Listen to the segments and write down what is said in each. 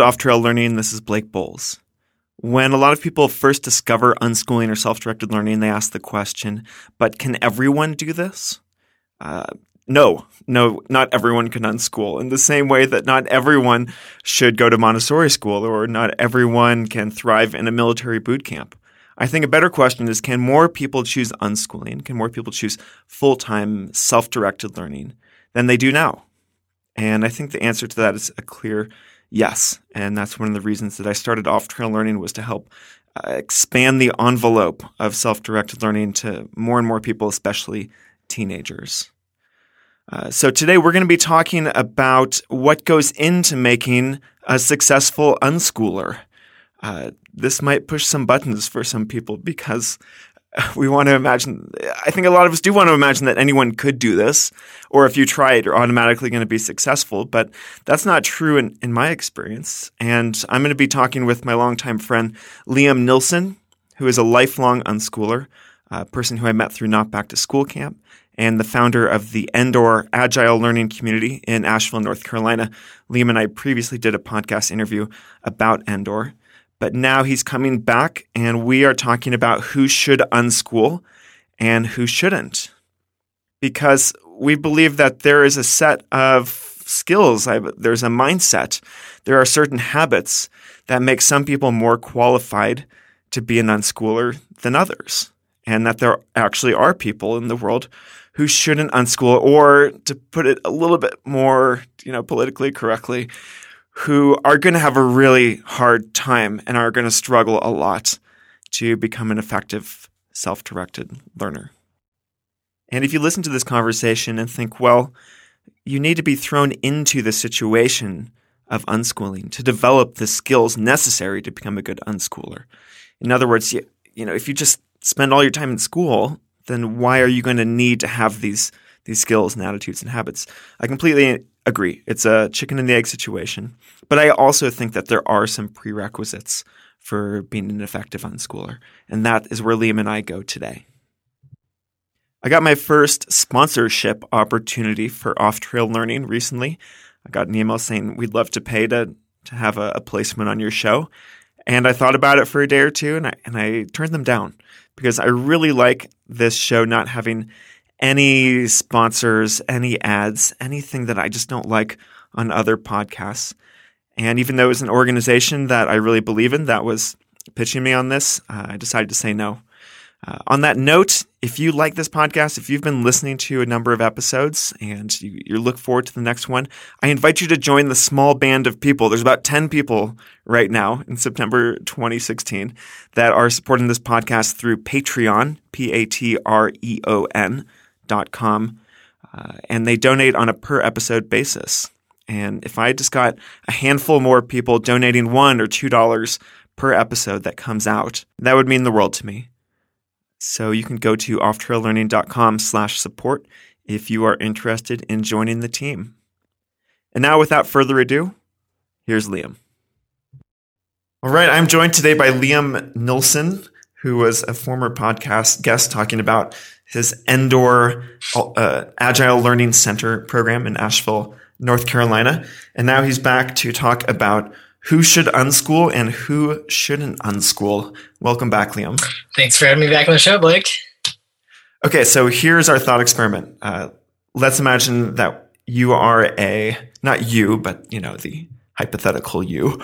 to Off Trail Learning. This is Blake Boles. When a lot of people first discover unschooling or self directed learning, they ask the question, but can everyone do this? Uh, no, no, not everyone can unschool. In the same way that not everyone should go to Montessori school or not everyone can thrive in a military boot camp. I think a better question is can more people choose unschooling? Can more people choose full time, self directed learning than they do now? And I think the answer to that is a clear yes. And that's one of the reasons that I started off trail learning was to help uh, expand the envelope of self directed learning to more and more people, especially teenagers. Uh, so today we're going to be talking about what goes into making a successful unschooler. Uh, this might push some buttons for some people because we want to imagine, I think a lot of us do want to imagine that anyone could do this, or if you try it, you're automatically going to be successful. But that's not true in, in my experience. And I'm going to be talking with my longtime friend, Liam Nilsson, who is a lifelong unschooler, a person who I met through Not Back to School Camp, and the founder of the Endor Agile Learning Community in Asheville, North Carolina. Liam and I previously did a podcast interview about Endor. But now he's coming back, and we are talking about who should unschool and who shouldn't. Because we believe that there is a set of skills, there's a mindset, there are certain habits that make some people more qualified to be an unschooler than others. And that there actually are people in the world who shouldn't unschool, or to put it a little bit more, you know, politically correctly, who are going to have a really hard time and are going to struggle a lot to become an effective self directed learner. And if you listen to this conversation and think, well, you need to be thrown into the situation of unschooling to develop the skills necessary to become a good unschooler. In other words, you, you know, if you just spend all your time in school, then why are you going to need to have these these skills and attitudes and habits? I completely agree. It's a chicken and the egg situation. But I also think that there are some prerequisites for being an effective unschooler. And that is where Liam and I go today. I got my first sponsorship opportunity for off trail learning recently. I got an email saying we'd love to pay to, to have a, a placement on your show. And I thought about it for a day or two and I, and I turned them down because I really like this show not having any sponsors, any ads, anything that I just don't like on other podcasts. And even though it was an organization that I really believe in that was pitching me on this, uh, I decided to say no. Uh, on that note, if you like this podcast, if you've been listening to a number of episodes and you, you, look forward to the next one, I invite you to join the small band of people. There's about 10 people right now in September 2016 that are supporting this podcast through Patreon, P A T R E O N com, uh, and they donate on a per episode basis. And if I just got a handful more people donating one or two dollars per episode that comes out, that would mean the world to me. So you can go to offtraillearning.com slash support if you are interested in joining the team. And now, without further ado, here's Liam. All right, I'm joined today by Liam Nilsson, who was a former podcast guest talking about his Endor uh, Agile Learning Center program in Asheville, North Carolina. And now he's back to talk about who should unschool and who shouldn't unschool. Welcome back, Liam. Thanks for having me back on the show, Blake. Okay, so here's our thought experiment. Uh, let's imagine that you are a, not you, but you know, the hypothetical you,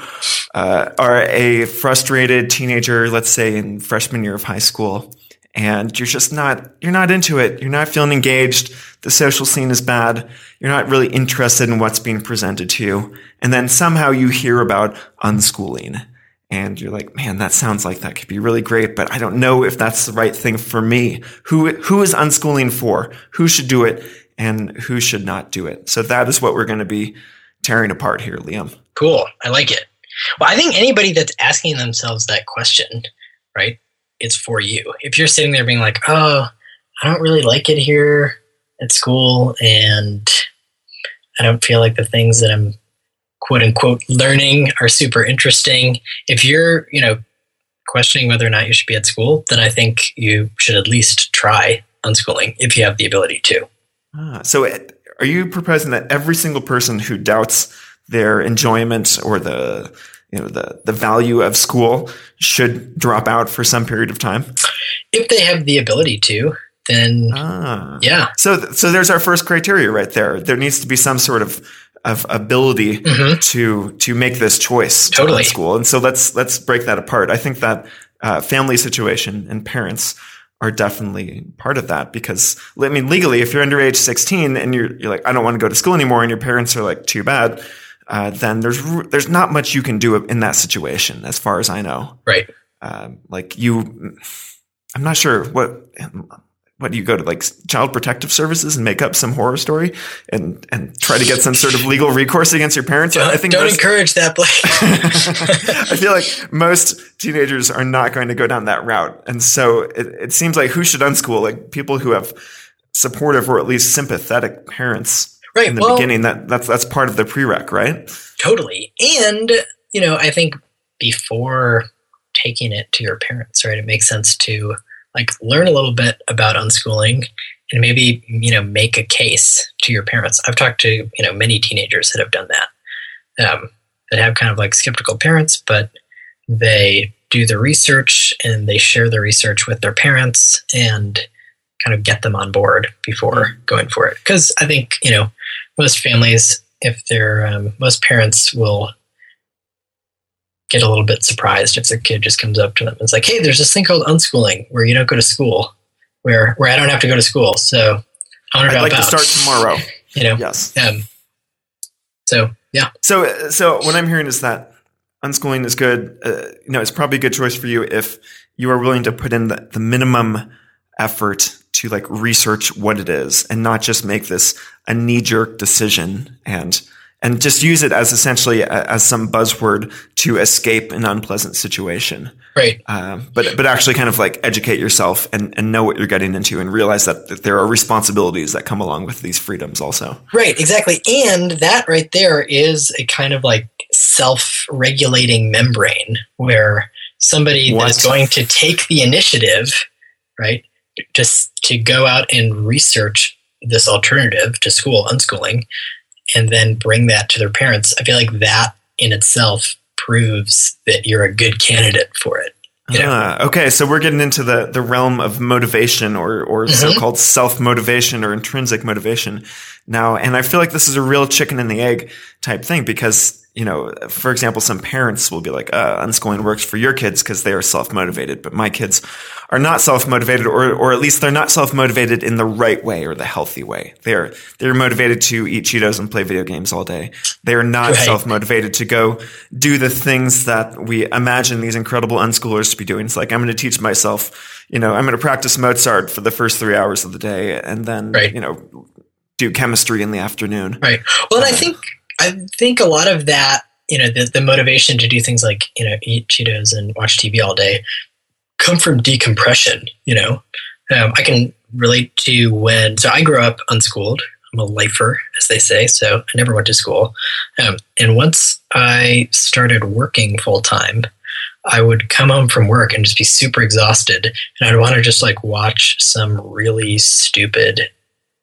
uh, are a frustrated teenager, let's say in freshman year of high school and you're just not you're not into it. You're not feeling engaged. The social scene is bad. You're not really interested in what's being presented to you. And then somehow you hear about unschooling. And you're like man that sounds like that could be really great but i don't know if that's the right thing for me. Who who is unschooling for? Who should do it and who should not do it? So that is what we're going to be tearing apart here liam. Cool. I like it. Well i think anybody that's asking themselves that question right it's for you. If you're sitting there being like, oh, I don't really like it here at school and I don't feel like the things that I'm quote unquote learning are super interesting. If you're, you know, questioning whether or not you should be at school, then I think you should at least try unschooling if you have the ability to. Ah, so, are you proposing that every single person who doubts their enjoyment or the you know the the value of school should drop out for some period of time? If they have the ability to, then Ah. yeah. So so there's our first criteria right there. There needs to be some sort of of ability Mhm. to to make this choice to Totally. school. And so let's let's break that apart. I think that uh, family situation and parents are definitely part of that because I mean legally, if you're under age 16 and you're you're like I don't want to go to school anymore, and your parents are like too bad, uh, then there's there's not much you can do in that situation, as far as I know. Right. Um, like you, I'm not sure what. What do you go to like child protective services and make up some horror story and and try to get some sort of legal recourse against your parents? Don't, I think don't most- encourage that, Blake. I feel like most teenagers are not going to go down that route. And so it, it seems like who should unschool? Like people who have supportive or at least sympathetic parents right. in the well, beginning. That that's that's part of the prereq, right? Totally. And, you know, I think before taking it to your parents, right, it makes sense to like learn a little bit about unschooling and maybe, you know, make a case to your parents. I've talked to, you know, many teenagers that have done that, um, that have kind of like skeptical parents, but they do the research and they share the research with their parents and kind of get them on board before going for it. Because I think, you know, most families if they're um, most parents will get a little bit surprised if their kid just comes up to them and it's like hey there's this thing called unschooling where you don't go to school where where i don't have to go to school so i want to drop like to start tomorrow. you know Yes. um, so yeah So, so what I'm hearing is that unschooling is good. Uh, you know, it's probably a good choice for you if you are willing to put in the, the minimum effort to like research what it is and not just make this a knee jerk decision and and just use it as essentially a, as some buzzword to escape an unpleasant situation. right Um, but but actually kind of like educate yourself and, and know what you're getting into and realize that, that there are responsibilities that come along with these freedoms also. right exactly and that right there is a kind of like self-regulating membrane where somebody What? that's going to take the initiative right just to go out and research this alternative to school unschooling and then bring that to their parents i feel like that in itself proves that you're a good candidate for it you know? Ah, okay, so we're getting into the, the realm of motivation or, or Mhm. so-called self-motivation or intrinsic motivation now. And I feel like this is a real chicken and the egg type thing because, you know, for example, some parents will be like, uh, unschooling works for your kids because they are self-motivated, but my kids are not self-motivated or, or at least they're not self-motivated in the right way or the healthy way. They're, they're motivated to eat Cheetos and play video games all day. They are not Right. self-motivated to go do the things that we imagine these incredible unschoolers to be doing. It's like, I'm going to teach myself, you know, I'm going to practice Mozart for the first three hours of the day and then, Right. you know, do chemistry in the afternoon. Right. Well, and I think I think a lot of that, you know, the, the motivation to do things like you know eat Cheetos and watch TV all day, come from decompression. You know, um, I can relate to when. So I grew up unschooled. I'm a lifer, as they say. So I never went to school. Um, and once I started working full time, I would come home from work and just be super exhausted, and I'd want to just like watch some really stupid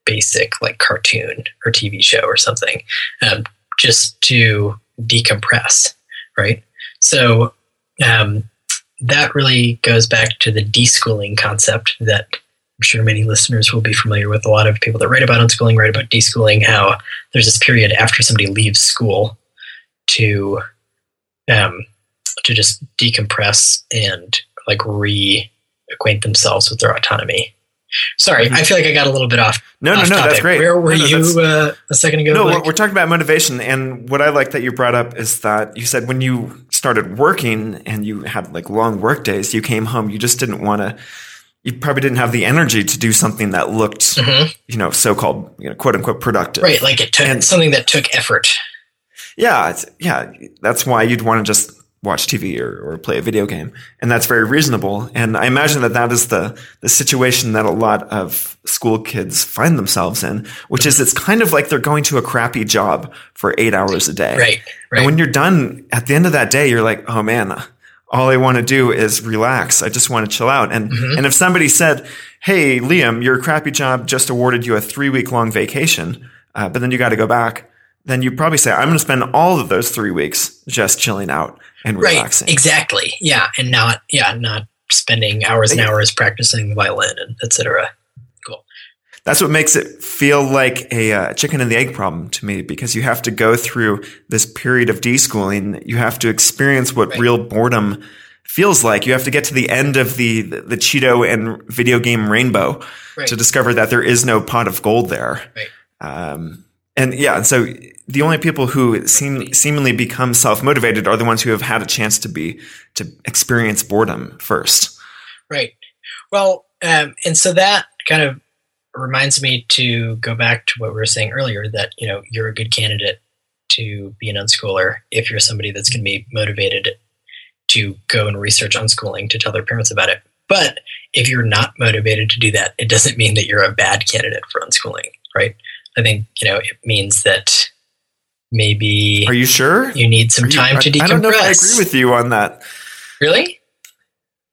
basic like cartoon or TV show or something, um, just to decompress, right? So um, that really goes back to the deschooling concept that I'm sure many listeners will be familiar with. A lot of people that write about unschooling write about deschooling. How there's this period after somebody leaves school to um, to just decompress and like reacquaint themselves with their autonomy. Sorry, I feel like I got a little bit off. No, no, off no, that's topic. great. Where were No, you uh, a second ago? No, we're, talking about motivation. And what I like that you brought up is that you said when you started working and you had like long work days, you came home, you just didn't want to, you probably didn't have the energy to do something that looked, Mhm. you know, so called, you know, quote unquote productive. right, like it took And- something that took effort. Yeah. It's, yeah. That's why you'd want to just watch TV or, or play a video game. And that's very reasonable. And I imagine that that is the, the situation that a lot of school kids find themselves in, which is it's kind of like they're going to a crappy job for eight hours a day. Right, right. And when you're done at the end of that day, you're like, oh man, all I want to do is relax. I just want to chill out. And, Mm-hmm. and if somebody said, Hey, Liam, your crappy job just awarded you a three week long vacation, uh, but then you got to go back then you probably say, I'm going to spend all of those three weeks just chilling out and relaxing. Right. Exactly. Yeah. And not, yeah, not spending hours and hours practicing the violin and etc. Cool. That's what makes it feel like a uh, chicken and the egg problem to me because you have to go through this period of deschooling. You have to experience what Right. real boredom feels like. You have to get to the end of the, the, the Cheeto and video game rainbow Right. to discover that there is no pot of gold there. Right. Um, and yeah, so the only people who seem seemingly become self motivated are the ones who have had a chance to be to experience boredom first. Right. Well, um, and so that kind of reminds me to go back to what we were saying earlier that, you know, you're a good candidate to be an unschooler if you're somebody that's going to be motivated to go and research unschooling to tell their parents about it. But if you're not motivated to do that, it doesn't mean that you're a bad candidate for unschooling, right? I think, you know, it means that maybe Are you sure? you need some Are you- time to decompress. I don't know if I agree with you on that. really?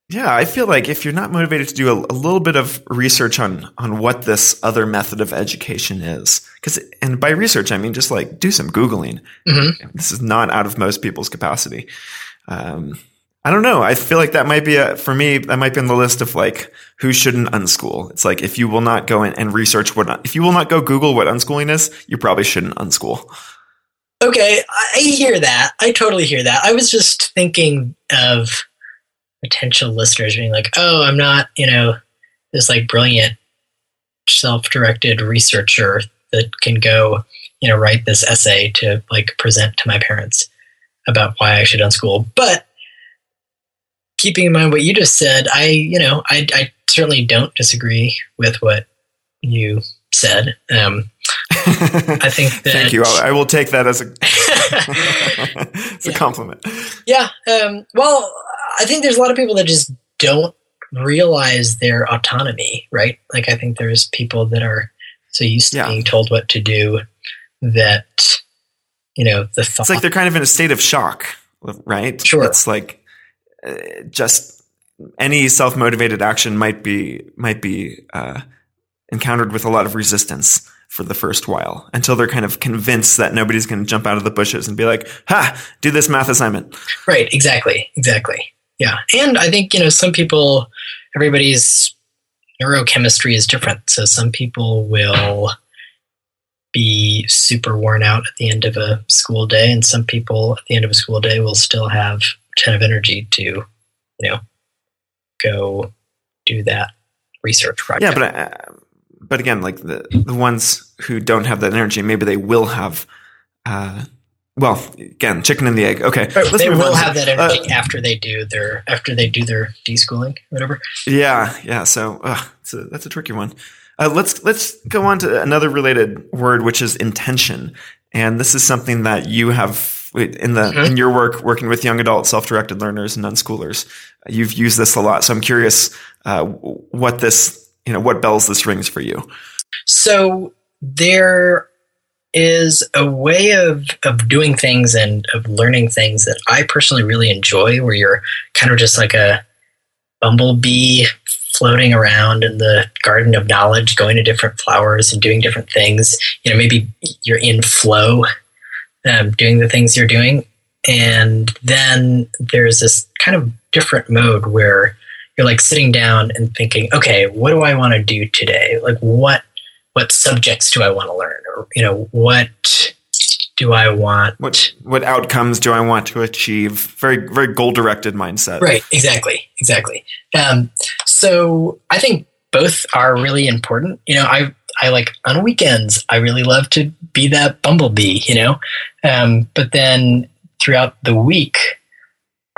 Yeah, I feel like if you're not motivated to do a, a little bit of research on on what this other method of education is, because and by research I mean just like do some googling. Mhm. This is not out of most people's capacity. Um, I don't know. I feel like that might be a, for me. That might be on the list of like who shouldn't unschool. It's like if you will not go in and research what if you will not go Google what unschooling is, you probably shouldn't unschool. Okay, I hear that. I totally hear that. I was just thinking of potential listeners being like, "Oh, I'm not, you know, this like brilliant self-directed researcher that can go, you know, write this essay to like present to my parents about why I should unschool." But keeping in mind what you just said, I, you know, I, I certainly don't disagree with what you said. Um, I think that Thank you. I, I will take that as a it's a compliment. Yeah. Um, well, I think there's a lot of people that just don't realize their autonomy, right? Like, I think there's people that are so used to Yeah. being told what to do that, you know, the thought. It's like they're kind of in a state of shock, right? Sure. It's like uh, just any self motivated action might be might be uh, encountered with a lot of resistance for the first while until they're kind of convinced that nobody's going to jump out of the bushes and be like, "Ha, do this math assignment." right. Exactly. Exactly. Yeah. And I think, you know, some people, everybody's neurochemistry is different. So some people will be super worn out at the end of a school day, and some people at the end of a school day will still have a ton of energy to, you know, go do that research project. Yeah, but but again, like the the ones who don't have that energy, maybe they will have. Uh, well, again, chicken and the egg. Okay, But they will on. have that Uh, energy after they do their after they do their deschooling, whatever. Yeah, yeah. So uh, a, that's a tricky one. Uh, let's let's go on to another related word, which is intention. And this is something that you have in the Mhm. in your work working with young adult self-directed learners and unschoolers. You've used this a lot, so I'm curious uh, what this you know what bells this rings for you. So there is a way of of doing things and of learning things that I personally really enjoy, where you're kind of just like a bumblebee floating around in the garden of knowledge, going to different flowers and doing different things. You know, maybe you're in flow, um, doing the things you're doing, and then there's this kind of different mode where you're like sitting down and thinking, okay, what do I want to do today? Like what what subjects do I want to learn? Or you know, what do I want What what outcomes do I want to achieve? Very very goal directed mindset. Right, exactly, exactly. Um, so I think both are really important. You know, I I like on weekends I really love to be that bumblebee. You know, um, but then throughout the week,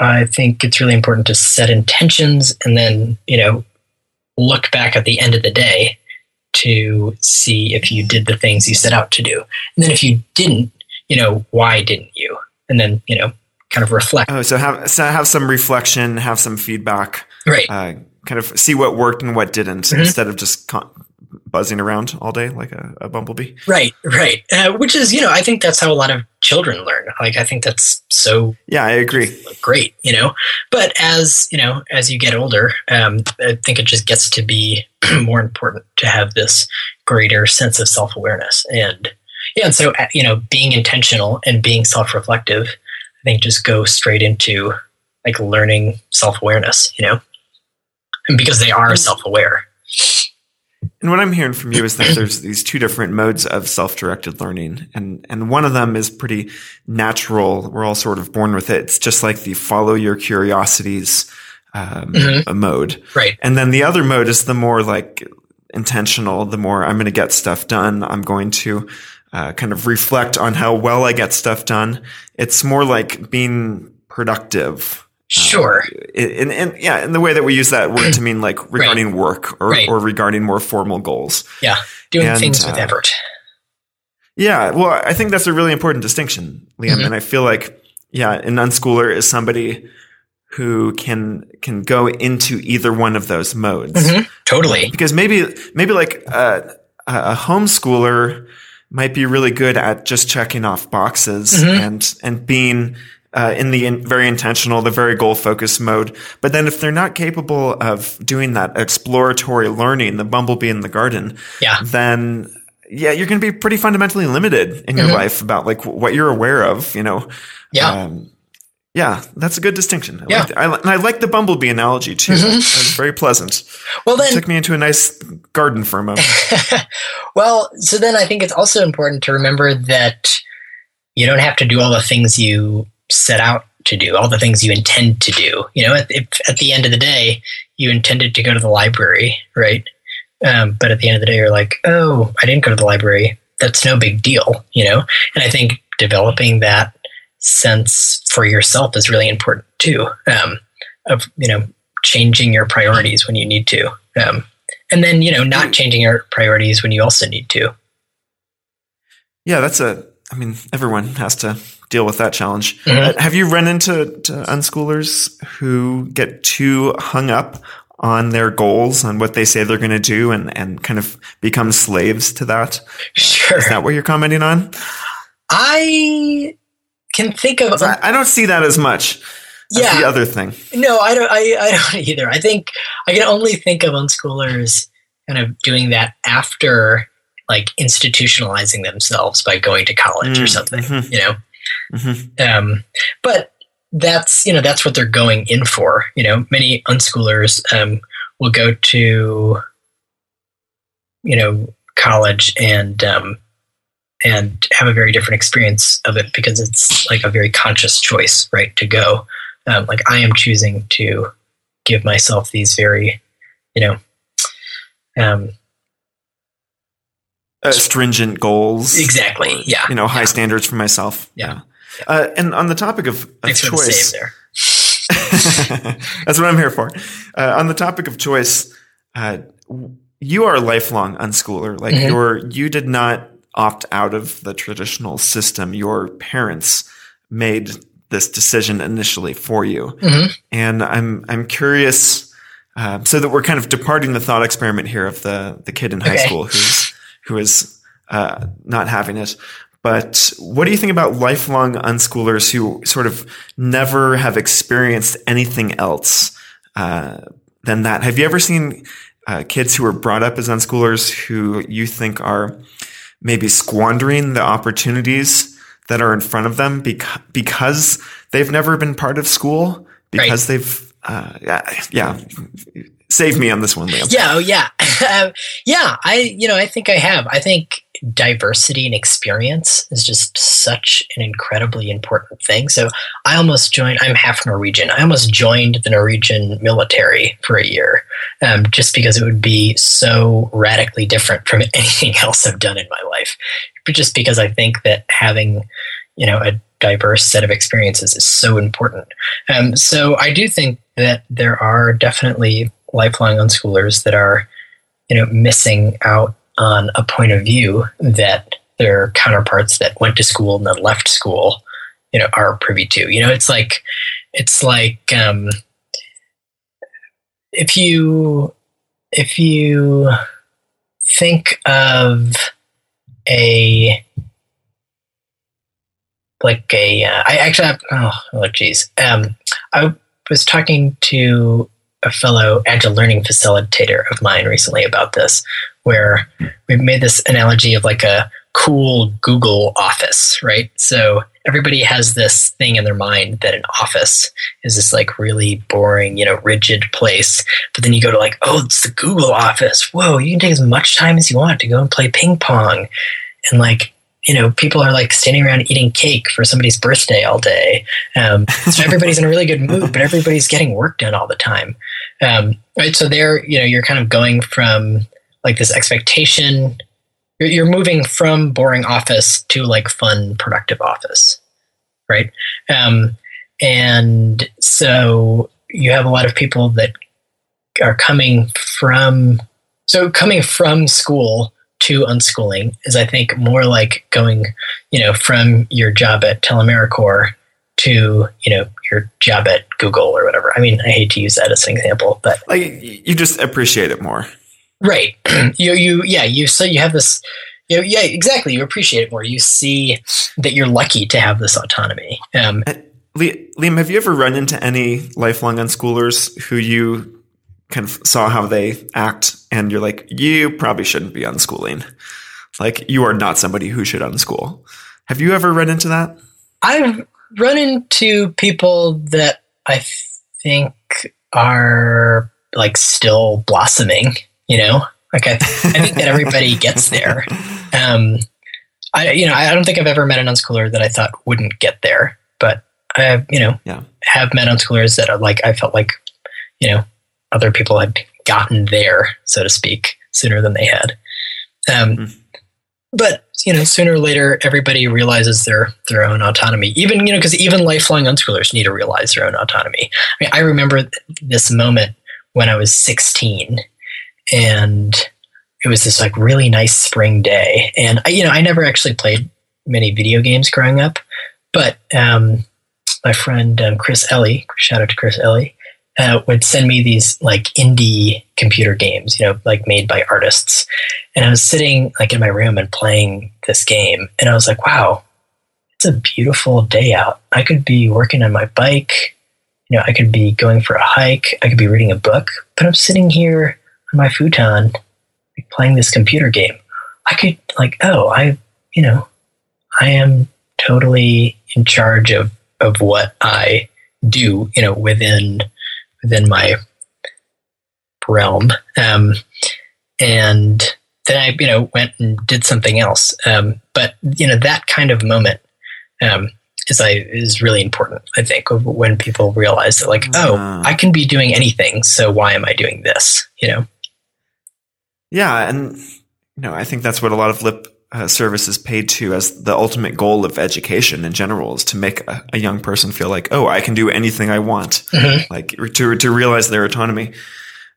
I think it's really important to set intentions and then you know look back at the end of the day to see if you did the things you set out to do, and then if you didn't, you know, why didn't you? And then you know, kind of reflect. Oh, so have so have some reflection, have some feedback. Right. uh, kind of see what worked and what didn't Mhm. instead of just con- buzzing around all day like a, a bumblebee. Right, right. Uh, which is, you know, I think that's how a lot of children learn. Like, I think that's so Yeah, I agree. great, you know. But as you know, as you get older, um, I think it just gets to be more important to have this greater sense of self awareness. And Yeah, and so uh, you know, being intentional and being self-reflective, I think just go straight into like learning self-awareness. You know, and because they are self-aware. And what I'm hearing from you is that there's these two different modes of self-directed learning, and and one of them is pretty natural. We're all sort of born with it. It's just like the follow your curiosities um, Mhm. mode, Right. and then the other mode is the more like intentional. The more I'm going to get stuff done. I'm going to uh, kind of reflect on how well I get stuff done. It's more like being productive. Sure. in, in, yeah, in the way that we use that word to mean like regarding work or, Right. or regarding more formal goals. Yeah. Doing and, things with uh, effort. Yeah, well, I think that's a really important distinction, Liam, Mhm. and I feel like yeah, an unschooler is somebody who can can go into either one of those modes Mhm. Totally. because maybe maybe like uh, a, a homeschooler might be really good at just checking off boxes Mhm. and and being uh, in the in, very intentional, the very goal focused mode. But then if they're not capable of doing that exploratory learning, the bumblebee in the garden, Yeah. then yeah, you're going to be pretty fundamentally limited in your Mhm. life about like what you're aware of. You know, Yeah. um, yeah, that's a good distinction. I Yeah. like I, and I like the bumblebee analogy too. Mhm. That was very pleasant. well then Took me into a nice garden for a moment. well, so then I think it's also important to remember that you don't have to do all the things you set out to do, all the things you intend to do. You know, at, if, at the end of the day, you intended to go to the library, right? Um, but at the end of the day, you're like, oh, I didn't go to the library. That's no big deal, you know? And I think developing that sense for yourself is really important too, um, of, you know, changing your priorities when you need to. Um, and then, you know, not changing your priorities when you also need to. Yeah, that's a. I mean, everyone has to deal with that challenge. Mhm. Uh, have you run into to unschoolers who get too hung up on their goals, on what they say they're going to do, and and kind of become slaves to that? Sure. Is that what you're commenting on? I can think of. I, I don't see that as much. as yeah. the other thing. No, I don't. I, I don't either. I think I can only think of unschoolers kind of doing that after like institutionalizing themselves by going to college or Mm, something. mhm. You know, Mhm. um, but that's you know that's what they're going in for. You know, many unschoolers um, will go to you know college and um, and have a very different experience of it because it's like a very conscious choice, right? To go, um, like I am choosing to give myself these very, you know, um, Uh, stringent goals. exactly, yeah. You know, high yeah. standards for myself. Yeah. Uh, and on the topic of, of Thanks the choice, there. That's what I'm here for. Uh, on the topic of choice, uh, you are a lifelong unschooler. Like Mhm. you're, you did not opt out of the traditional system. Your parents made this decision initially for you, Mhm. and I'm I'm curious. Uh, so that we're kind of departing the thought experiment here of the the kid in high Okay. school who's who is uh, not having it. But what do you think about lifelong unschoolers who sort of never have experienced anything else uh, than that? Have you ever seen uh, kids who were brought up as unschoolers who you think are maybe squandering the opportunities that are in front of them because, because they've never been part of school? Because they've, uh, yeah, yeah. Save me on this one, Liam. Yeah, oh yeah, Um, yeah. I, you know, I think I have. I think diversity and experience is just such an incredibly important thing. So I almost joined. I'm half Norwegian. I almost joined the Norwegian military for a year, um, just because it would be so radically different from anything else I've done in my life. But just because I think that having, you know, a diverse set of experiences is so important. Um, so I do think that there are definitely lifelong unschoolers that are, you know, missing out on a point of view that their counterparts that went to school and then left school, you know, are privy to. You know, it's like it's like um, if you if you think of a like a uh, I actually have oh oh geez um I was talking to a fellow agile learning facilitator of mine recently about this where we've made this analogy of like a cool Google office, right? So everybody has this thing in their mind that an office is this like really boring, you know, rigid place. But then you go to like, oh, it's the Google office. Whoa, you can take as much time as you want to go and play ping pong. And like, you know, people are like standing around eating cake for somebody's birthday all day. Um, so everybody's in a really good mood, but everybody's getting work done all the time. Um, right. So there, you know, you're kind of going from like this expectation you're, you're moving from boring office to like fun, productive office, right? Um, and so you have a lot of people that are coming from so coming from school to unschooling is I think more like going, you know, from your job at Telemericorps to, you know, your job at Google or whatever. I mean, I hate to use that as an example, but like you just appreciate it more. Right. you you yeah, you so you have this you know, yeah, exactly. You appreciate it more. You see that you're lucky to have this autonomy. Um, Liam, have you ever run into any lifelong unschoolers who you kind of saw how they act and you're like, you probably shouldn't be unschooling? Like, you are not somebody who should unschool. Have you ever run into that? I've run into people that I think are like still blossoming, you know? Like I, I think that everybody gets there. Um, I, you know, I don't think I've ever met an unschooler that I thought wouldn't get there, but I, you know, yeah. have met unschoolers that are like, I felt like, you know, other people had gotten there, so to speak, sooner than they had. Um, mm. But you know, sooner or later, everybody realizes their their own autonomy. Even you know, because even lifelong unschoolers need to realize their own autonomy. I mean, I remember this moment when I was 16 and it was this like really nice spring day. And I, you know, I never actually played many video games growing up, but um, my friend um, Chris Ellie, shout out to Chris Ellie, uh, would send me these like indie computer games, you know, like made by artists. And I was sitting like in my room and playing this game, and I was like, wow, it's a beautiful day out. I could be working on my bike. You know, I could be going for a hike. I could be reading a book, but I'm sitting here my futon like, playing this computer game. I could like, oh, I, you know, I am totally in charge of of what I do, you know, within within my realm. Um, and then I, you know, went and did something else. Um, but you know, that kind of moment um, is I is really important. I think when people realize that, like, oh, I can be doing anything, so why am I doing this? You know. Yeah, and you know, I think that's what a lot of lip uh, service is paid to as the ultimate goal of education in general is to make a, a young person feel like, oh, I can do anything I want, mm-hmm. like to to realize their autonomy.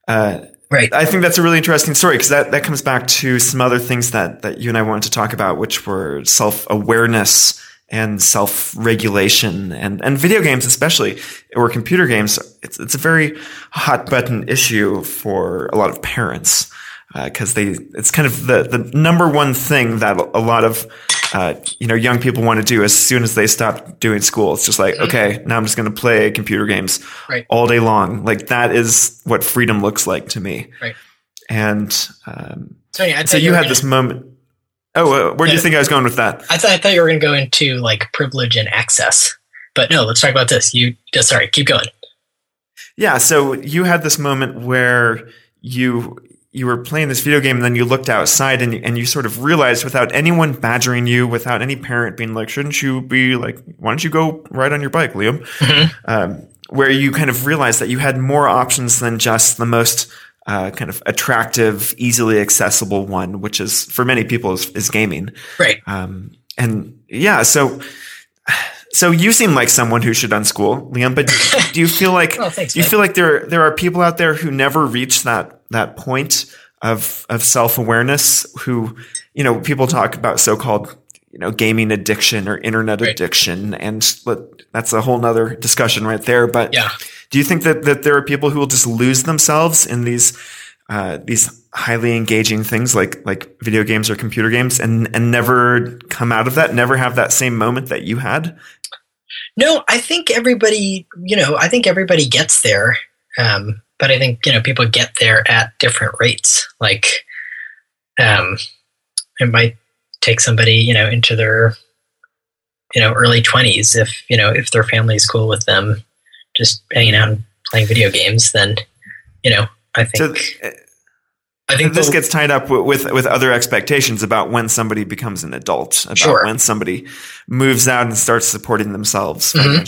Uh, right. I think that's a really interesting story because that that comes back to some other things that that you and I wanted to talk about, which were self awareness and self regulation and and video games especially or computer games. It's it's a very hot button issue for a lot of parents because uh, they it's kind of the the number one thing that a lot of uh, you know young people want to do as soon as they stop doing school. It's just like mm-hmm. okay, now I'm just going to play computer games right. all day long. Like that is what freedom looks like to me. Right. And um, so, yeah, so you, you had gonna, this moment. Oh, uh, where do you think I was going with that? I thought I thought you were going to go into like privilege and access, but no. Let's talk about this. You sorry, keep going. Yeah. So you had this moment where you you were playing this video game and then you looked outside and you, and you sort of realized without anyone badgering you, without any parent being like, shouldn't you be like, why don't you go ride on your bike, Liam? Mm-hmm. Um, where you kind of realized that you had more options than just the most uh, kind of attractive, easily accessible one, which is for many people is, is gaming. Right. Um, and yeah, so so you seem like someone who should unschool, Liam. But do you feel like oh, thanks, do you feel like there there are people out there who never reach that that point of of self awareness? Who you know people talk about so called you know gaming addiction or internet right. addiction, and that's a whole nother discussion right there. But yeah. do you think that that there are people who will just lose themselves in these uh, these highly engaging things like like video games or computer games and and never come out of that never have that same moment that you had no, I think everybody, you know, I think everybody gets there. Um, but I think, you know, people get there at different rates. Like, um, it might take somebody, you know, into their, you know, early twenties. If you know, if their family's cool with them, just hanging out and playing video games, then, you know, I think. So, I think this gets tied up with, with other expectations about when somebody becomes an adult, about sure. when somebody moves out and starts supporting themselves mm-hmm.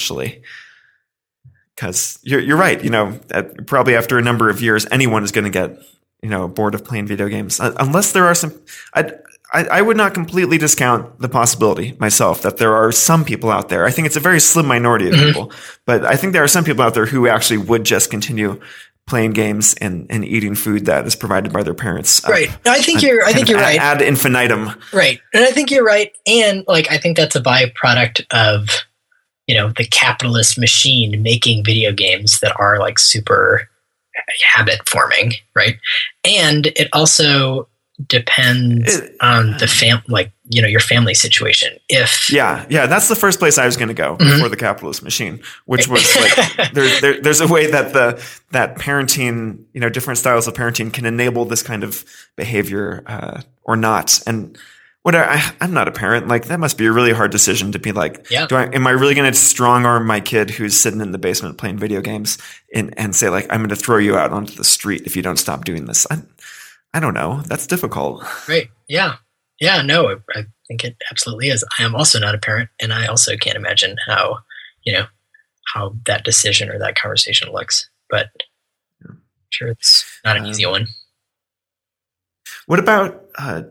Because you're you're right, you know, probably after a number of years, anyone is going to get you know bored of playing video games, uh, unless there are some. I, I I would not completely discount the possibility myself that there are some people out there. I think it's a very slim minority of mm-hmm. people, but I think there are some people out there who actually would just continue playing games and, and eating food that is provided by their parents. Uh, right. I think you're I think you're right. Ad infinitum. Right. And I think you're right. And like I think that's a byproduct of, you know, the capitalist machine making video games that are like super habit forming, right? And it also depends it, on the fam like you know your family situation if yeah yeah that's the first place i was going to go mm-hmm. before the capitalist machine which was like there, there, there's a way that the that parenting you know different styles of parenting can enable this kind of behavior uh, or not and what I, I'm not a parent. Like that must be a really hard decision to be like, yeah. do I, am I really going to strong arm my kid who's sitting in the basement playing video games and, and say like, I'm going to throw you out onto the street if you don't stop doing this? I, I don't know. That's difficult. Right. Yeah. Yeah. No, I think it absolutely is. I am also not a parent, and I also can't imagine how, you know, how that decision or that conversation looks. But I'm sure it's not an um, easy one. What about uh,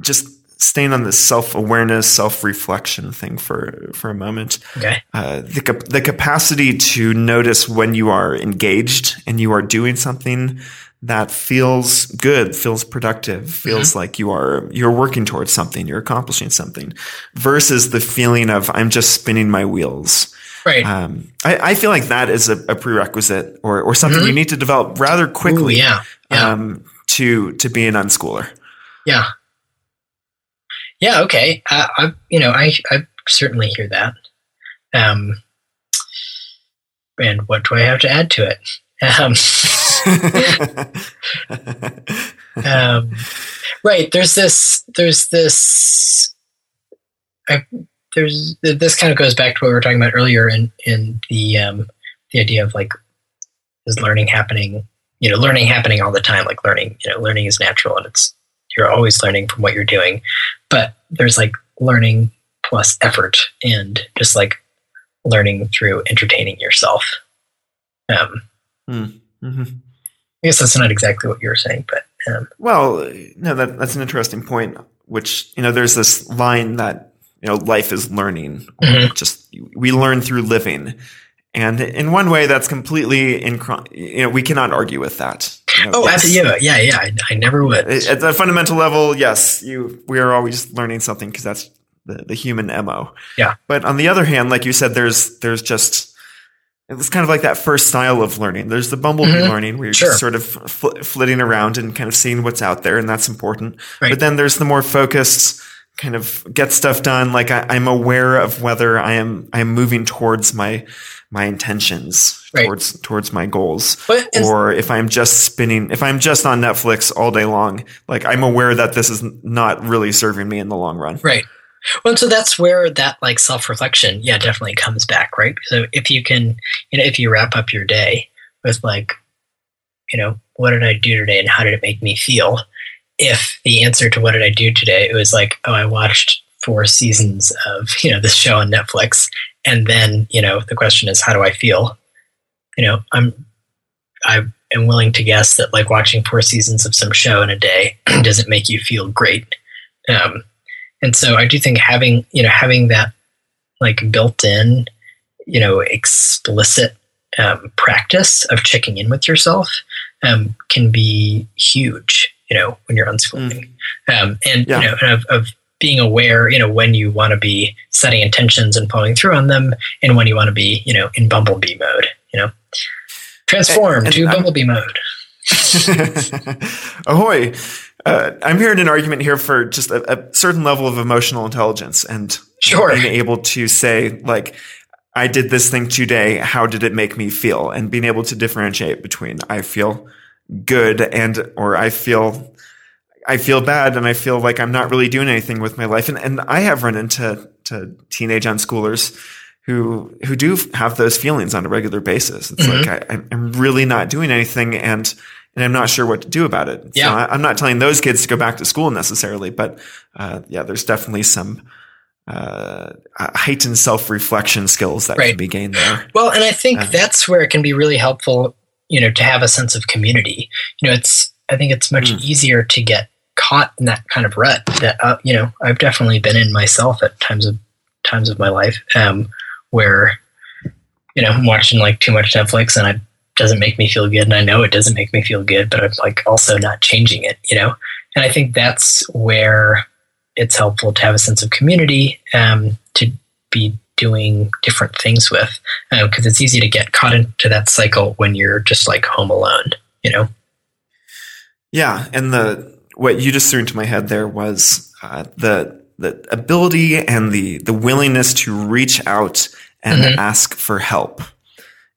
just staying on the self awareness, self reflection thing for for a moment? Okay. Uh, the the capacity to notice when you are engaged and you are doing something that feels good, feels productive, feels mm-hmm. like you are you're working towards something, you're accomplishing something, versus the feeling of I'm just spinning my wheels. Right. Um, I, I, feel like that is a, a prerequisite or or something mm-hmm. you need to develop rather quickly. Ooh, yeah. yeah. Um, to to be an unschooler. Yeah. Yeah. Okay. Uh, I you know I I certainly hear that. Um, and what do I have to add to it? Um, um, right. There's this. There's this. I, there's this kind of goes back to what we were talking about earlier in in the um, the idea of like is learning happening. You know, learning happening all the time. Like learning. You know, learning is natural and it's you're always learning from what you're doing. But there's like learning plus effort and just like learning through entertaining yourself. Um, mm. mm-hmm. I guess that's not exactly what you were saying, but um, well, no, that, that's an interesting point. Which you know, there's this line that you know, life is learning. Mm-hmm. Just we learn through living, and in one way, that's completely in. You know, we cannot argue with that. You know, oh, yes. yeah, yeah, yeah. I, I never would. At the fundamental level, yes, you. We are always learning something because that's the, the human mo. Yeah. But on the other hand, like you said, there's there's just it's kind of like that first style of learning. There's the bumblebee mm-hmm. learning where you're sure. just sort of fl- flitting around and kind of seeing what's out there, and that's important. Right. But then there's the more focused kind of get stuff done. Like I, am aware of whether I am I am moving towards my my intentions right. towards towards my goals, but, or if I'm just spinning, if I'm just on Netflix all day long, like I'm aware that this is not really serving me in the long run. Right. Well, so that's where that like self reflection, yeah, definitely comes back, right? So if you can, you know, if you wrap up your day with like, you know, what did I do today and how did it make me feel? If the answer to what did I do today, it was like, oh, I watched four seasons of, you know, this show on Netflix. And then, you know, the question is, how do I feel? You know, I'm, I am willing to guess that like watching four seasons of some show in a day doesn't make you feel great. Um, and so I do think having, you know, having that like built in, you know, explicit um, practice of checking in with yourself um, can be huge, you know, when you're unschooling. Mm. Um, and, yeah. you know, of, of being aware, you know, when you want to be setting intentions and following through on them and when you want to be, you know, in bumblebee mode, you know, transform and, and to I'm, bumblebee mode. Ahoy uh, I'm hearing an argument here for just a, a certain level of emotional intelligence and sure. being able to say like, I did this thing today. How did it make me feel? And being able to differentiate between I feel good and or I feel I feel bad and I feel like I'm not really doing anything with my life. And, and I have run into to teenage unschoolers who who do have those feelings on a regular basis. It's mm-hmm. like I, am really not doing anything, and and I'm not sure what to do about it. Yeah. So I, am not telling those kids to go back to school necessarily, but uh, yeah, there's definitely some uh, heightened self reflection skills that right. can be gained there. Well, and I think uh, that's where it can be really helpful, you know, to have a sense of community. You know, it's I think it's much mm. easier to get caught in that kind of rut that uh, you know I've definitely been in myself at times of times of my life um, where you know I'm watching like too much Netflix and it doesn't make me feel good. And I know it doesn't make me feel good but I'm like also not changing it you know? And I think that's where it's helpful to have a sense of community um, to be doing different things with because uh, it's easy to get caught into that cycle when you're just like home alone you know? Yeah and the what you just threw into my head there was uh, the the ability and the the willingness to reach out and mm-hmm. ask for help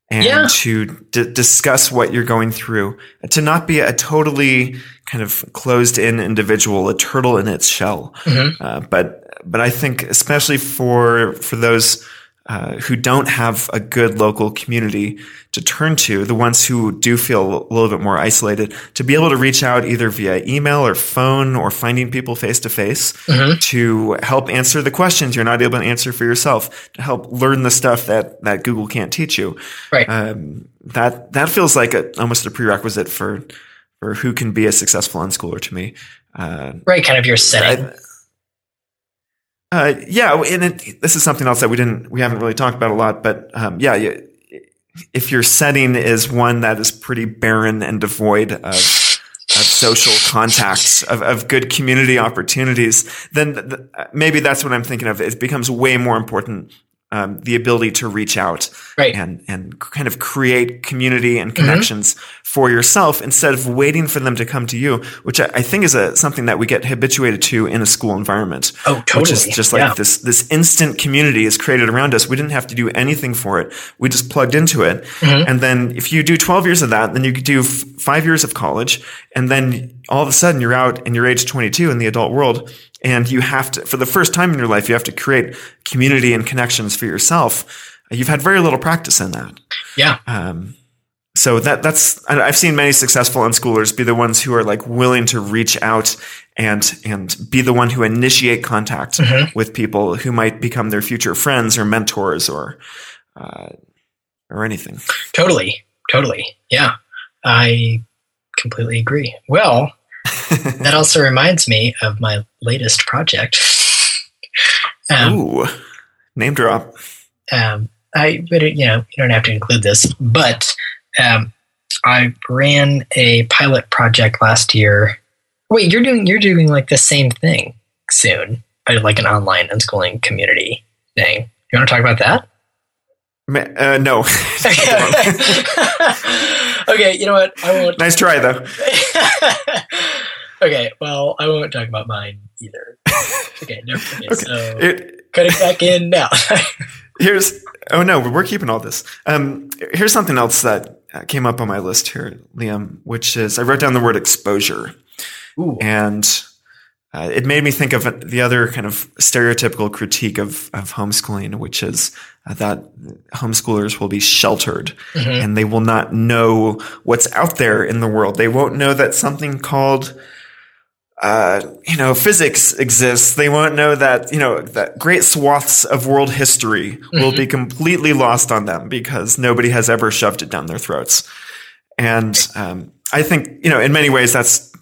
and yeah. to d- discuss what you're going through to not be a totally kind of closed in individual a turtle in its shell mm-hmm. uh, but but I think especially for for those uh, who don't have a good local community to turn to, the ones who do feel a little bit more isolated, to be able to reach out either via email or phone or finding people face to face to help answer the questions you're not able to answer for yourself, to help learn the stuff that, that Google can't teach you. Right. Um, that, that feels like a, almost a prerequisite for, for who can be a successful unschooler to me. Uh, right. Kind of your setting. I, uh, yeah, and it, this is something else that we didn't, we haven't really talked about a lot, but um, yeah, if your setting is one that is pretty barren and devoid of, of social contacts, of, of good community opportunities, then th- maybe that's what I'm thinking of. It becomes way more important um, the ability to reach out right. and and kind of create community and mm-hmm. connections mm-hmm. for yourself instead of waiting for them to come to you, which I, I think is a something that we get habituated to in a school environment. Oh, totally. Which is just like yeah. this this instant community is created around us. We didn't have to do anything for it. We just plugged into it, mm-hmm. and then if you do twelve years of that, then you could do f- five years of college, and then all of a sudden you're out and you're age 22 in the adult world and you have to, for the first time in your life, you have to create community and connections for yourself. You've had very little practice in that. Yeah. Um, so that that's I've seen many successful unschoolers be the ones who are like willing to reach out and and be the one who initiate contact mm-hmm. with people who might become their future friends or mentors or uh, or anything. Totally, totally, yeah, I completely agree. Well, that also reminds me of my latest project. um, Ooh, name drop. Um, I, but it, you know, you don't have to include this, but um, I ran a pilot project last year. Wait, you're doing you're doing like the same thing soon, like an online unschooling community thing. You want to talk about that? Uh, no. okay, you know what? I won't. Nice try, though. Okay, well, I won't talk about mine either. Okay, no. Okay, okay. so it, cut it back in now. here's oh no, we're keeping all this. Um, here's something else that came up on my list here, Liam, which is I wrote down the word exposure, Ooh. and uh, it made me think of the other kind of stereotypical critique of, of homeschooling, which is uh, that homeschoolers will be sheltered mm-hmm. and they will not know what's out there in the world. They won't know that something called uh, you know, physics exists, they won't know that, you know, that great swaths of world history mm-hmm. will be completely lost on them because nobody has ever shoved it down their throats. And um, I think, you know, in many ways, that's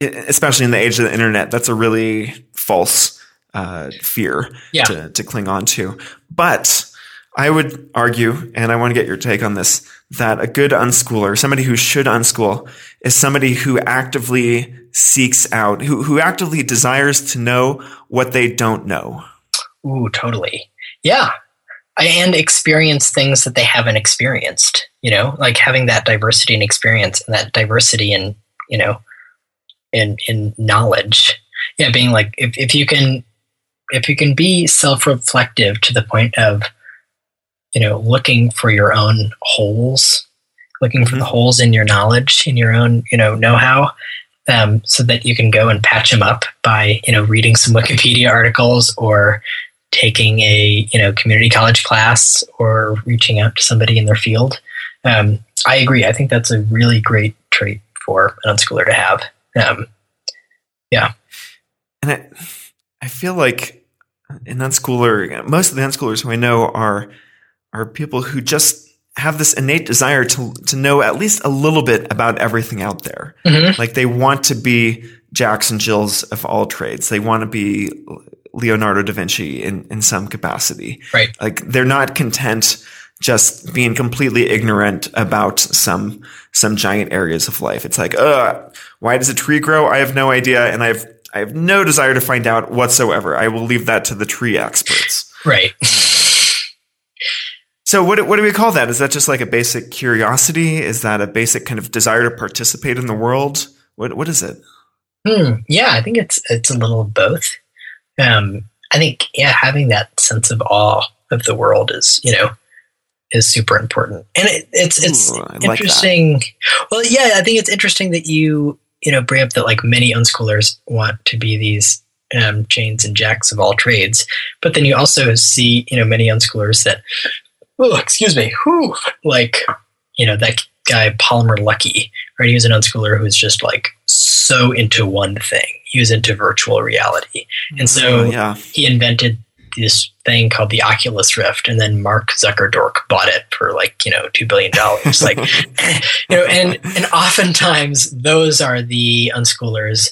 especially in the age of the internet, that's a really false uh, fear yeah. to, to cling on to. But I would argue, and I want to get your take on this, that a good unschooler, somebody who should unschool, is somebody who actively seeks out, who, who actively desires to know what they don't know. Ooh, totally. Yeah. And experience things that they haven't experienced, you know, like having that diversity in experience and that diversity in, you know, in in knowledge. Yeah, being like if, if you can if you can be self-reflective to the point of you know looking for your own holes looking mm-hmm. for the mm-hmm. holes in your knowledge in your own you know know-how um, so that you can go and patch them up by you know reading some Wikipedia articles or taking a you know community college class or reaching out to somebody in their field. Um, I agree. I think that's a really great trait for an unschooler to have. Um, yeah, and I, I feel like an unschooler, most of the unschoolers who I know are are people who just have this innate desire to to know at least a little bit about everything out there. Mm-hmm. Like they want to be Jacks and Jills of all trades. They want to be Leonardo da Vinci in in some capacity. Right. Like they're not content just being completely ignorant about some some giant areas of life. It's like, uh, why does a tree grow? I have no idea, and I have I have no desire to find out whatsoever. I will leave that to the tree experts. Right. So what what do we call that? Is that just like a basic curiosity? Is that a basic kind of desire to participate in the world? What what is it? Hmm. Yeah, I think it's it's a little of both. Um, I think yeah, having that sense of awe of the world is you know is super important, and it, it's it's Ooh, interesting. Like well, yeah, I think it's interesting that you you know bring up that like many unschoolers want to be these um, Janes and Jacks of all trades, but then you also see you know many unschoolers that oh, excuse me, whew, like, you know, that guy Palmer Luckey, right? He was an unschooler who was just like so into one thing. He was into virtual reality. And so mm, yeah. he invented this thing called the Oculus Rift, and then Mark Zuckerdork bought it for like you know two billion dollars. like you know, and and oftentimes those are the unschoolers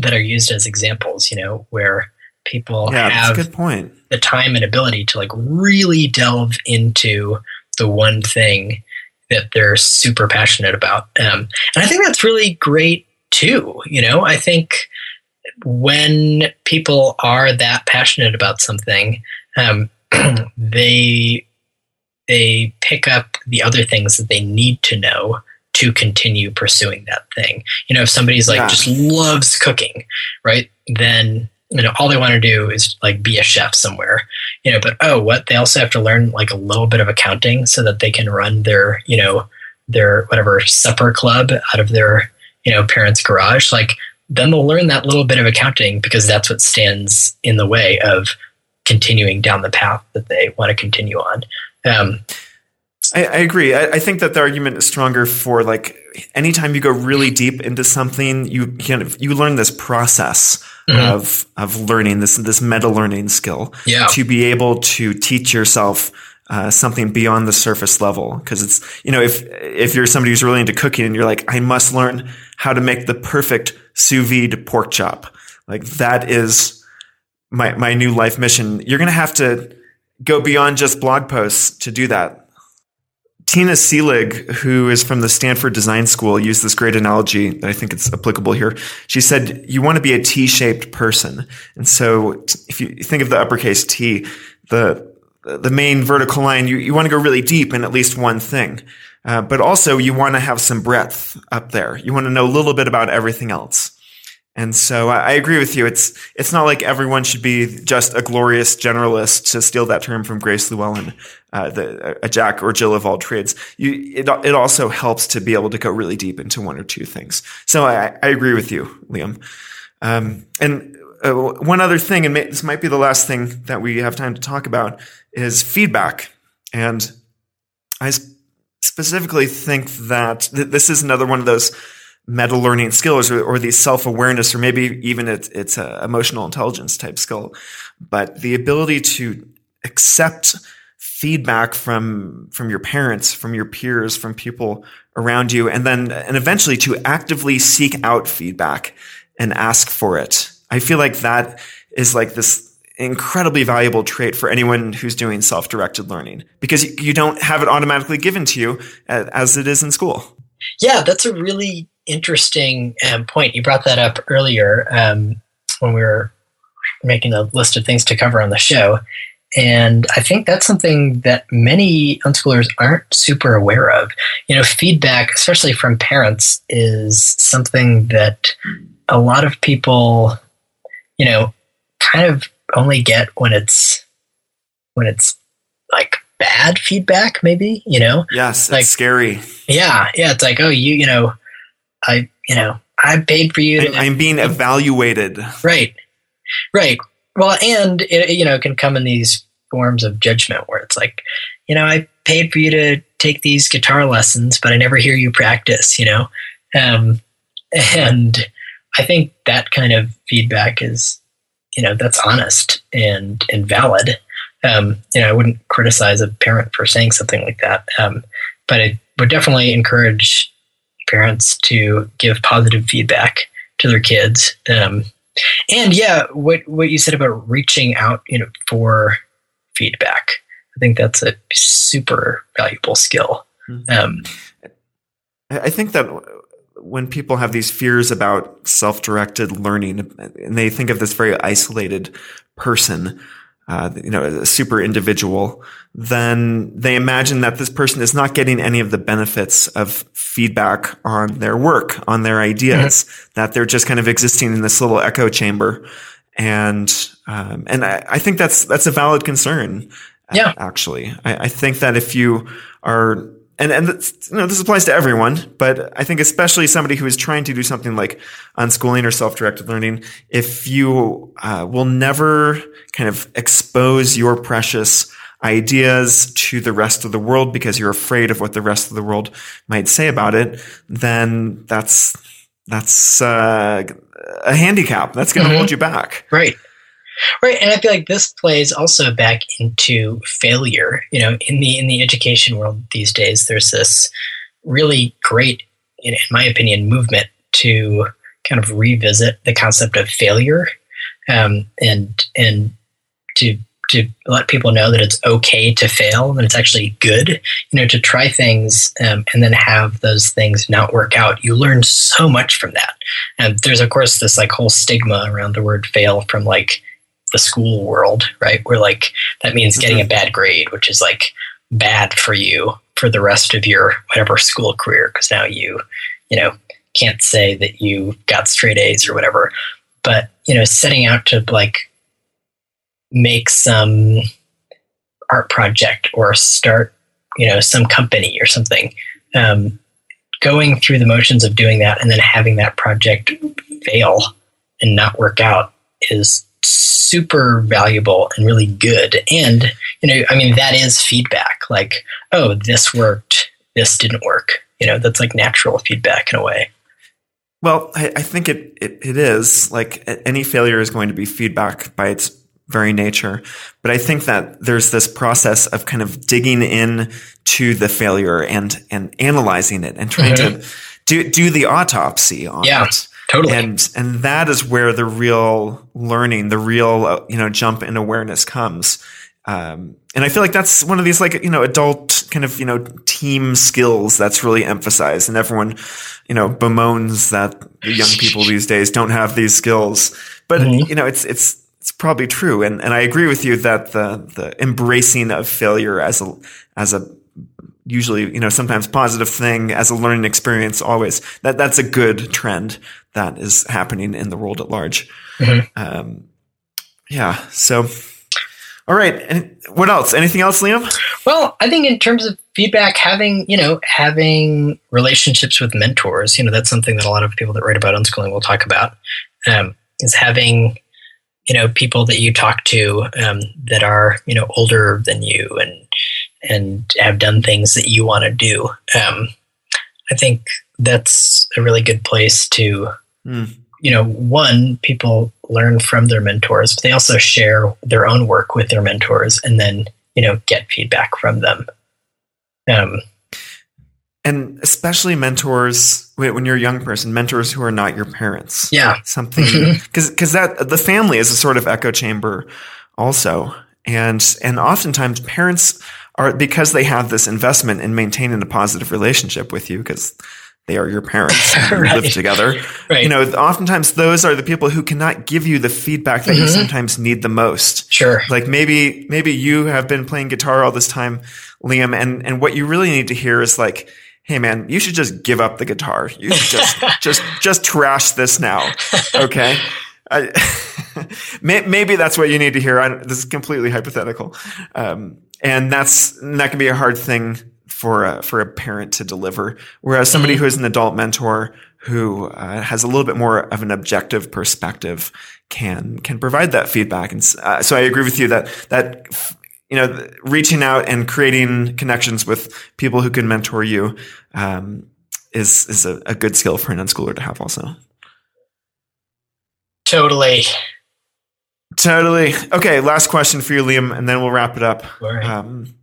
that are used as examples. You know, where people yeah, have good point. the time and ability to like really delve into the one thing that they're super passionate about. Um, and I think that's really great too. You know, I think when people are that passionate about something, um, they they pick up the other things that they need to know to continue pursuing that thing. You know, if somebody's like yeah. just loves cooking, right? Then you know all they want to do is like be a chef somewhere you know but oh what? They also have to learn like a little bit of accounting so that they can run their you know their whatever supper club out of their you know parents garage. Like then they'll learn that little bit of accounting because that's what stands in the way of continuing down the path that they want to continue on. Um, I, I, agree. I, I, think that the argument is stronger for like anytime you go really deep into something, you kind of you learn this process mm-hmm. of of learning this this meta learning skill yeah. to be able to teach yourself uh, something beyond the surface level. Because it's you know if if you're somebody who's really into cooking and you're like I must learn how to make the perfect sous vide pork chop, like that is my my new life mission. You're gonna have to go beyond just blog posts to do that Tina Seelig, who is from the Stanford Design School, used this great analogy that I think it's applicable here. She said, you want to be a T-shaped person. And so if you think of the uppercase T, the, the main vertical line, you, you want to go really deep in at least one thing. Uh, but also you want to have some breadth up there. You want to know a little bit about everything else. And so I, agree with you. It's it's not like everyone should be just a glorious generalist to steal that term from Grace Llewellyn, uh, the, a Jack or Jill of all trades. You, it it also helps to be able to go really deep into one or two things. So I, I agree with you, Liam. Um, and uh, one other thing, and may, this might be the last thing that we have time to talk about, is feedback. And I specifically think that th- this is another one of those meta learning skills or, or these self awareness, or maybe even it, it's a emotional intelligence type skill. But the ability to accept feedback from from your parents, from your peers, from people around you, and then and eventually to actively seek out feedback and ask for it. I feel like that is like this incredibly valuable trait for anyone who's doing self-directed learning because you don't have it automatically given to you uh, as it is in school. Yeah, that's a really interesting um, point. You brought that up earlier um, when we were making a list of things to cover on the show. And I think that's something that many unschoolers aren't super aware of. You know, feedback, especially from parents, is something that a lot of people, you know, kind of only get when it's when it's like bad feedback, maybe, you know? Yes, like scary. Yeah, yeah. It's like, oh, you, you know, I, you know, I paid for you to. I'm, I'm being evaluated. Right. Right. Well, and it, you know, it can come in these forms of judgment where it's like, you know, I paid for you to take these guitar lessons, but I never hear you practice, you know? Um, and I think that kind of feedback is, you know, that's honest and, and valid. Um, you know, I wouldn't criticize a parent for saying something like that. Um, but I would definitely encourage parents to give positive feedback to their kids. Um, and yeah, what what you said about reaching out, you know, for feedback, I think that's a super valuable skill. Mm-hmm. Um, I think that when people have these fears about self-directed learning, and they think of this very isolated person, uh, you know, a super individual, then they imagine that this person is not getting any of the benefits of feedback on their work, on their ideas, mm-hmm. that they're just kind of existing in this little echo chamber. And, um, and I, I, think that's, that's a valid concern. Yeah. Actually, I, I think that if you are and and you know this applies to everyone, but I think especially somebody who is trying to do something like unschooling or self-directed learning, if you uh, will never kind of expose your precious ideas to the rest of the world because you're afraid of what the rest of the world might say about it, then that's that's uh, a handicap. That's going to mm-hmm. hold you back. Right. Right, and I feel like this plays also back into failure. You know, in the in the education world these days, there's this really great, in my opinion, movement to kind of revisit the concept of failure, um, and and to to let people know that it's okay to fail and it's actually good. You know, to try things um, and then have those things not work out. You learn so much from that. And there's of course this like whole stigma around the word fail from like the school world, right? Where like that means getting mm-hmm. a bad grade, which is like bad for you for the rest of your whatever school career because now you, you know, can't say that you got straight A's or whatever. But, you know, setting out to like make some art project or start, you know, some company or something. Um, going through the motions of doing that and then having that project fail and not work out is super valuable and really good. And, you know, I mean, that is feedback like, oh, this worked, this didn't work. You know, that's like natural feedback in a way. Well, I, I think it, it, it is like any failure is going to be feedback by its very nature. But I think that there's this process of kind of digging in to the failure and, and analyzing it and trying mm-hmm. to do, do the autopsy on yeah. it. Totally. And and that is where the real learning, the real uh, you know jump in awareness comes. Um, and I feel like that's one of these like you know adult kind of you know team skills that's really emphasized, and everyone you know bemoans that the young people these days don't have these skills. But mm-hmm. you know it's it's it's probably true, and and I agree with you that the the embracing of failure as a as a usually, you know, sometimes positive thing as a learning experience always. That that's a good trend that is happening in the world at large. Mm-hmm. Um, yeah. So, all right. And what else? Anything else, Liam? Well, I think in terms of feedback, having you know having relationships with mentors, you know, that's something that a lot of people that write about unschooling will talk about. Um, is having you know people that you talk to um, that are you know older than you and and have done things that you want to do. Um, I think that's a really good place to, mm. you know, one, people learn from their mentors, but they also share their own work with their mentors and then, you know, get feedback from them. Um, and especially mentors when you're a young person, mentors who are not your parents. Yeah. Something, because, because that, the family is a sort of echo chamber also. And, and oftentimes parents are because they have this investment in maintaining a positive relationship with you because they are your parents right. live together. Right. You know, oftentimes those are the people who cannot give you the feedback that mm-hmm. you sometimes need the most. Sure. Like maybe maybe you have been playing guitar all this time, Liam, and and what you really need to hear is like, hey man, you should just give up the guitar. You should just just just trash this now. Okay. I, maybe that's what you need to hear. I, this is completely hypothetical. Um, and that's that can be a hard thing for a, for a parent to deliver. Whereas somebody mm-hmm. who is an adult mentor who uh, has a little bit more of an objective perspective can can provide that feedback. And uh, so I agree with you that that you know reaching out and creating connections with people who can mentor you um, is is a, a good skill for an unschooler to have also. Totally. Totally. Okay, last question for you, Liam, and then we'll wrap it up. Right. Um,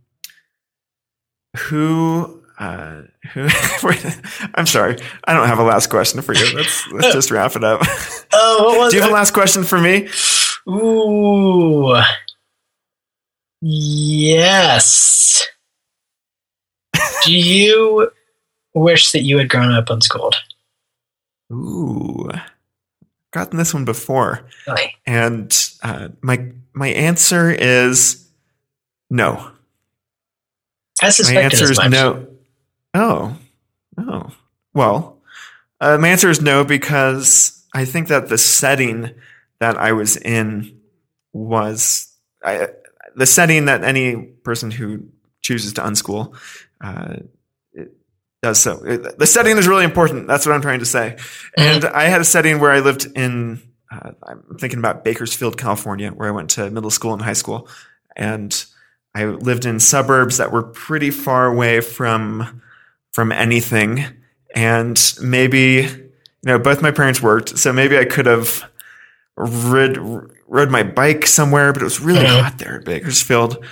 who, uh, who? I'm sorry, I don't have a last question for you. Let's let's just wrap it up. Oh, what was Do you have a last question for me? Ooh. Yes. Do you wish that you had grown up unschooled? Ooh, gotten this one before, Really? and uh, my my answer is no. I My answer is much. no. Oh, oh. Well, uh, my answer is no because I think that the setting that I was in was I, the setting that any person who chooses to unschool uh, does so. The setting is really important. That's what I'm trying to say. And I had a setting where I lived in. Uh, I'm thinking about Bakersfield, California, where I went to middle school and high school, and I lived in suburbs that were pretty far away from from anything, and maybe you know both my parents worked, so maybe I could have rid rode my bike somewhere, but it was really Mhm. hot there at Bakersfield,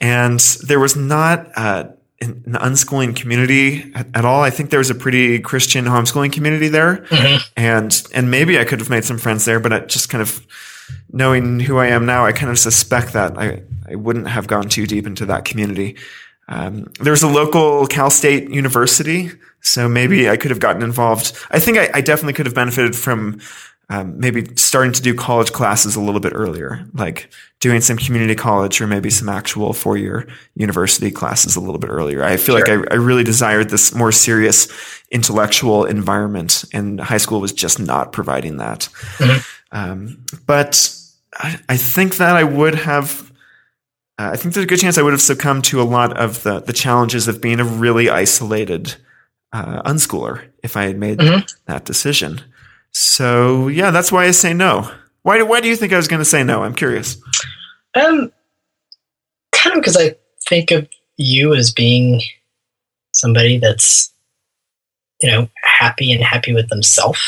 and there was not uh, an an unschooling community at, at all. I think there was a pretty Christian homeschooling community there, Mhm. and and maybe I could have made some friends there, but I just kind of knowing who I am now, I kind of suspect that I, I wouldn't have gone too deep into that community. Um, there's a local Cal State University, so maybe I could have gotten involved. I think I, I definitely could have benefited from um, maybe starting to do college classes a little bit earlier, like doing some community college or maybe some actual four year university classes a little bit earlier. I feel Sure. like I, I really desired this more serious intellectual environment, and high school was just not providing that. Mhm. Um, but I, I think that I would have. Uh, I think there's a good chance I would have succumbed to a lot of the the challenges of being a really isolated uh, unschooler if I had made Mhm. that decision. So yeah, that's why I say no. Why do, why do you think I was going to say no? I'm curious. Um, kind of because I think of you as being somebody that's, you know, happy and happy with themselves.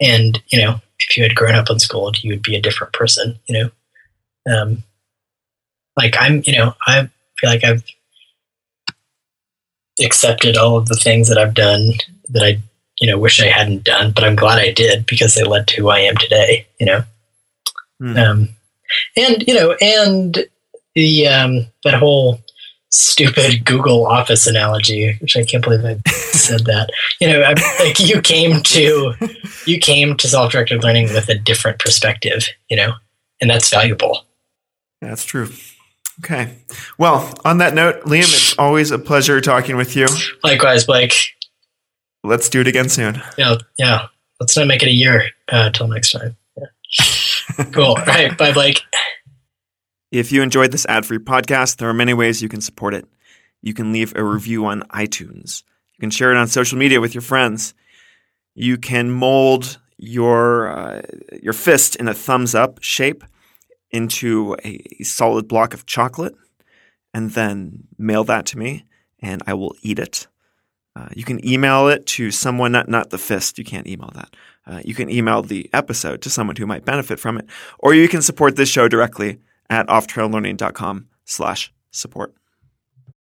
And, you know, if you had grown up unschooled, you would be a different person, you know? Um, like I'm, you know, I feel like I've accepted all of the things that I've done that I, you know, wish I hadn't done, but I'm glad I did because they led to who I am today, you know? Hmm. Um, and you know, and the um, that whole stupid Google Office analogy, which I can't believe I said that. You know, I'm, like you came to you came to self-directed learning with a different perspective. You know, and that's valuable. That's true. Okay. Well, on that note, Liam, it's always a pleasure talking with you. Likewise, Blake. Let's do it again soon. Yeah, yeah. Let's not make it a year uh, till next time. Yeah. cool. All right. Bye, Blake. If you enjoyed this ad free podcast, there are many ways you can support it. You can leave a review on iTunes, you can share it on social media with your friends, you can mold your, uh, your fist in a thumbs up shape into a solid block of chocolate and then mail that to me and I will eat it. Uh, you can email it to someone, not, not the fist, you can't email that. Uh, you can email the episode to someone who might benefit from it, or you can support this show directly at offtraillearning.com slash support.